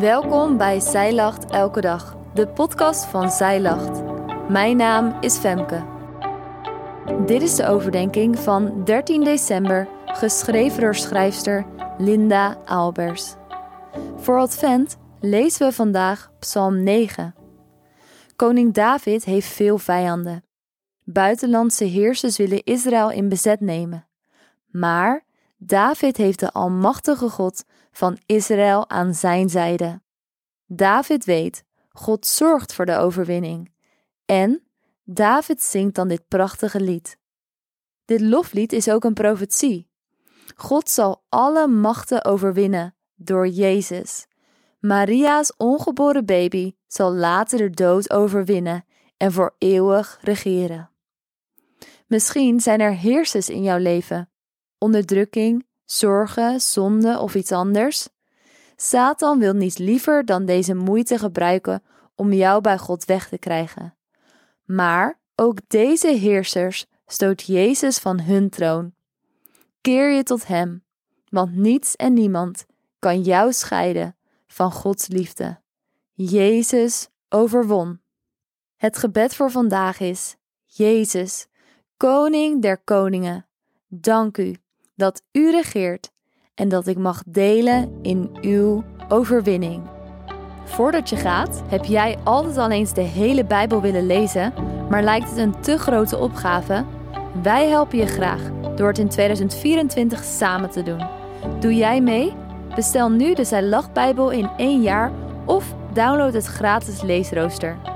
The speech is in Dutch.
Welkom bij Zij Lacht Elke Dag, de podcast van Zij Lacht. Mijn naam is Femke. Dit is de overdenking van 13 december, geschreven door schrijfster Linda Albers. Voor Advent lezen we vandaag Psalm 9. Koning David heeft veel vijanden. Buitenlandse heersers willen Israël in bezet nemen. Maar David heeft de Almachtige God van Israël aan zijn zijde. David weet, God zorgt voor de overwinning. En David zingt dan dit prachtige lied. Dit loflied is ook een profetie. God zal alle machten overwinnen door Jezus. Maria's ongeboren baby zal later de dood overwinnen en voor eeuwig regeren. Misschien zijn er heersers in jouw leven, onderdrukking, zorgen, zonde of iets anders. Satan wil niets liever dan deze moeite gebruiken om jou bij God weg te krijgen. Maar ook deze heersers stoot Jezus van hun troon. Keer je tot Hem, want niets en niemand kan jou scheiden van Gods liefde. Jezus overwon. Het gebed voor vandaag is: Jezus, Koning der Koningen, dank u dat u regeert en dat ik mag delen in uw overwinning. Voordat je gaat, heb jij altijd al eens de hele Bijbel willen lezen, maar lijkt het een te grote opgave? Wij helpen je graag door het in 2024 samen te doen. Doe jij mee? Bestel nu de Zij Lach Bijbel in één jaar of download het gratis leesrooster.